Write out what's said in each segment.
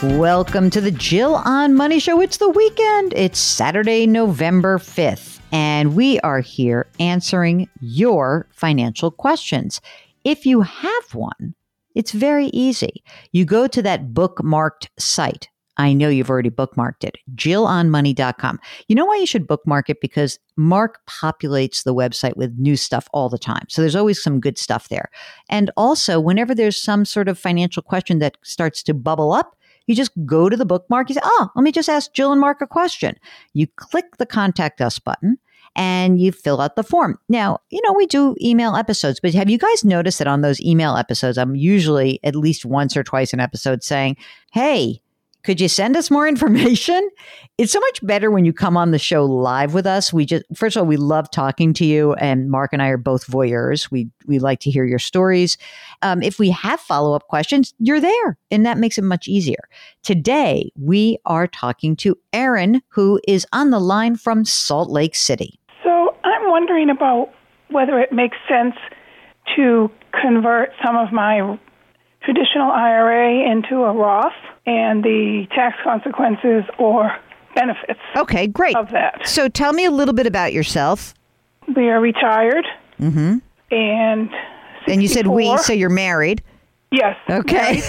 Welcome to the Jill on Money Show. It's the weekend. It's Saturday, November 5th, and we are here answering your financial questions. If you have one, it's very easy. You go to that bookmarked site. I know you've already bookmarked it, jillonmoney.com. You know why you should bookmark it? Because Mark populates the website with new stuff all the time. So there's always some good stuff there. And also, whenever there's some sort of financial question that starts to bubble up, you just go to the bookmark. You say, oh, let me just ask Jill and Mark a question. You click the contact us button and you fill out the form. Now, you know, we do email episodes, but have you guys noticed that on those email episodes, I'm usually at least once or twice an episode saying, hey, could you send us more information? It's so much better when you come on the show live with us. We just first of all, we love talking to you, and Mark and I are both voyeurs. We we like to hear your stories. Um, if we have follow up questions, you're there, and that makes it much easier. Today we are talking to Erin, who is on the line from Salt Lake City. So I'm wondering about whether it makes sense to convert some of my traditional IRA into a Roth and the tax consequences or benefits. Okay, great. Of that. So tell me a little bit about yourself. We are retired. Mm-hmm. And 64. and you said we, so you're married. Yes. Okay.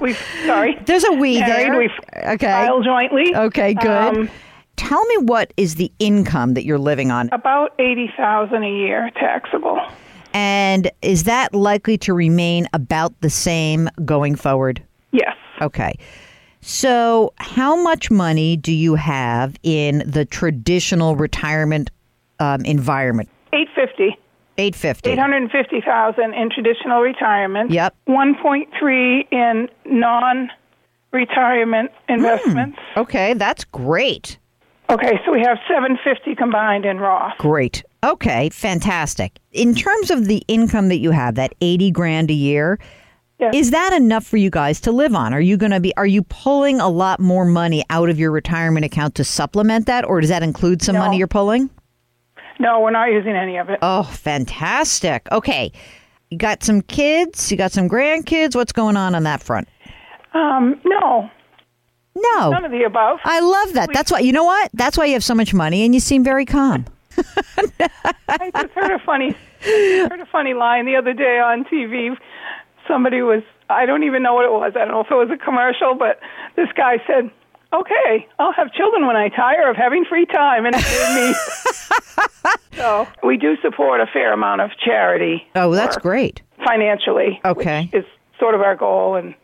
we sorry. There's a we married, there. We okay. file jointly. Okay, good. Um, Tell me what is the income that you're living on, about eighty thousand a year taxable. And is that likely to remain about the same going forward? Yes. Okay. So, how much money do you have in the traditional retirement um, environment? Eight fifty. 850. 850,000 in traditional retirement. Yep. 1.3 in non-retirement investments. Okay, that's great. Okay, so we have 750 combined in Roth. Great. Okay, fantastic. In terms of the income that you have, that 80 grand a year, Yes. is that enough for you guys to live on? Are you going to be are you pulling a lot more money out of your retirement account to supplement that or does that include some No. money you're pulling? No, we're not using any of it. Oh, fantastic. Okay. You got some kids, you got some grandkids. What's going on on that front? Um, no, No. none of the above. I love that. That's why you know what? That's why you have so much money and you seem very calm. I just heard a funny heard a funny line the other day on TV. Somebody was I don't even know what it was. I don't know if it was a commercial, but this guy said, "Okay, I'll have children when I tire of having free time," and it made me. so we do support a fair amount of charity Oh, that's great. financially. Okay. is sort of our goal, and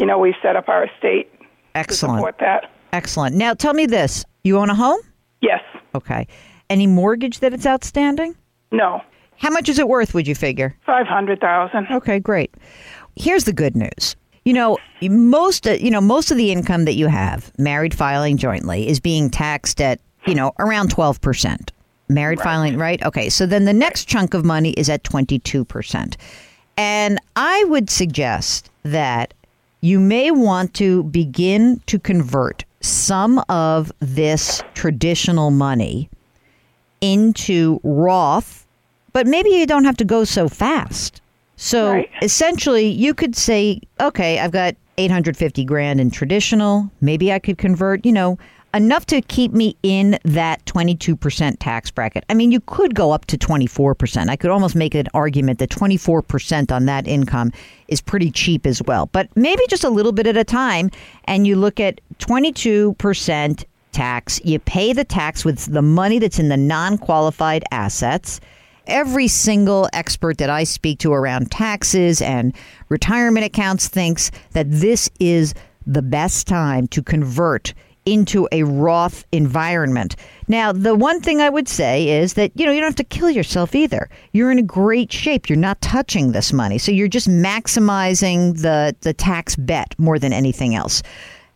you know we set up our estate to Excellent. support that. Excellent. Now tell me this. You own a home? Yes. Okay. Any mortgage that it's outstanding? No. How much is it worth, would you figure? Five hundred thousand. Okay, great. Here's the good news. You know, most uh, you know, most of the income that you have, married filing jointly, is being taxed at, you know, around 12%. Married filing, right? Okay. So then the next chunk of money is at 22%. And I would suggest that you may want to begin to convert some of this traditional money into Roth, but maybe you don't have to go so fast. So Right. essentially, you could say, okay, I've got 850 grand in traditional. Maybe I could convert, you know, enough to keep me in that 22% tax bracket. I mean, you could go up to 24%. I could almost make an argument that 24% on that income is pretty cheap as well. But maybe just a little bit at a time, and you look at 22% tax. You pay the tax with the money that's in the non qualified assets every single expert that I speak to around taxes and retirement accounts thinks that this is the best time to convert into a Roth environment. Now, the one thing I would say is that, you know, you don't have to kill yourself either. You're in a great shape. You're not touching this money. So you're just maximizing the, the tax bet more than anything else.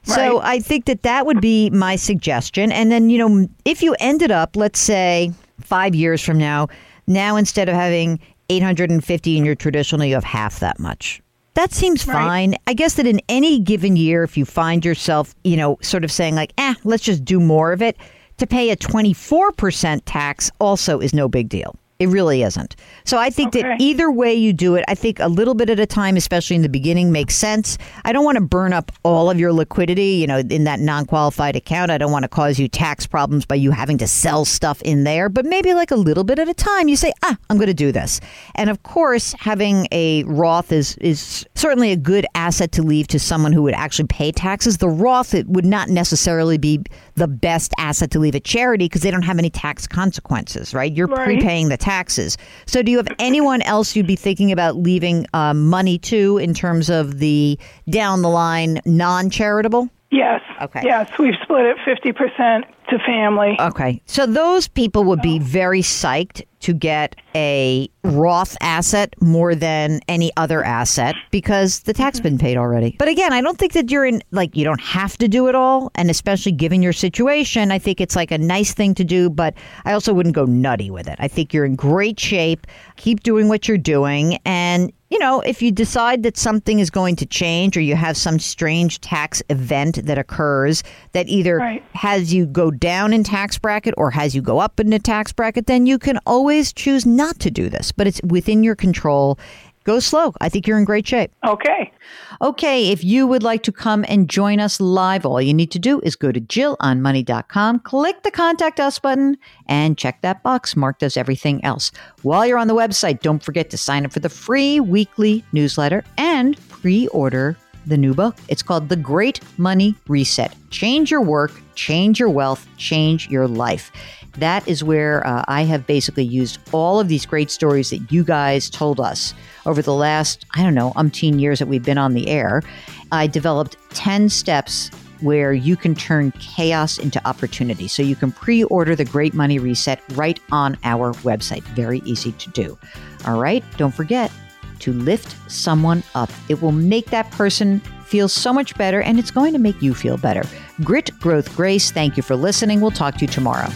Right. So I think that that would be my suggestion. And then, you know, if you ended up, let's say, five years from now, now instead of having 850 in your traditional, you have half that much. That seems right. fine. I guess that in any given year, if you find yourself, you know, sort of saying like, eh, let's just do more of it, to pay a 24% tax also is no big deal. It really isn't. So I think okay. that either way you do it, I think a little bit at a time, especially in the beginning, makes sense. I don't want to burn up all of your liquidity, you know, in that non qualified account. I don't want to cause you tax problems by you having to sell stuff in there, but maybe like a little bit at a time, you say, ah, I'm going to do this. And of course, having a Roth is, is certainly a good asset to leave to someone who would actually pay taxes. The Roth, it would not necessarily be the best asset to leave at charity because they don't have any tax consequences, right? You're right. prepaying the taxes. So, do you have anyone else you'd be thinking about leaving uh, money to in terms of the down the line non charitable? Yes. Okay. Yes, we've split it 50% to family. Okay. So those people would be very psyched to get a Roth asset more than any other asset because the tax mm-hmm. been paid already. But again, I don't think that you're in like you don't have to do it all and especially given your situation, I think it's like a nice thing to do, but I also wouldn't go nutty with it. I think you're in great shape. Keep doing what you're doing and you know, if you decide that something is going to change or you have some strange tax event that occurs that either right. has you go down in tax bracket or has you go up in the tax bracket, then you can always choose not to do this. But it's within your control go slow. I think you're in great shape. Okay. Okay. If you would like to come and join us live, all you need to do is go to jillonmoney.com, click the contact us button, and check that box. Mark does everything else. While you're on the website, don't forget to sign up for the free weekly newsletter and pre order the new book. It's called The Great Money Reset Change Your Work, Change Your Wealth, Change Your Life. That is where uh, I have basically used all of these great stories that you guys told us over the last, I don't know, umpteen years that we've been on the air. I developed 10 steps where you can turn chaos into opportunity. So you can pre order the Great Money Reset right on our website. Very easy to do. All right, don't forget to lift someone up. It will make that person feel so much better and it's going to make you feel better. Grit, growth, grace. Thank you for listening. We'll talk to you tomorrow.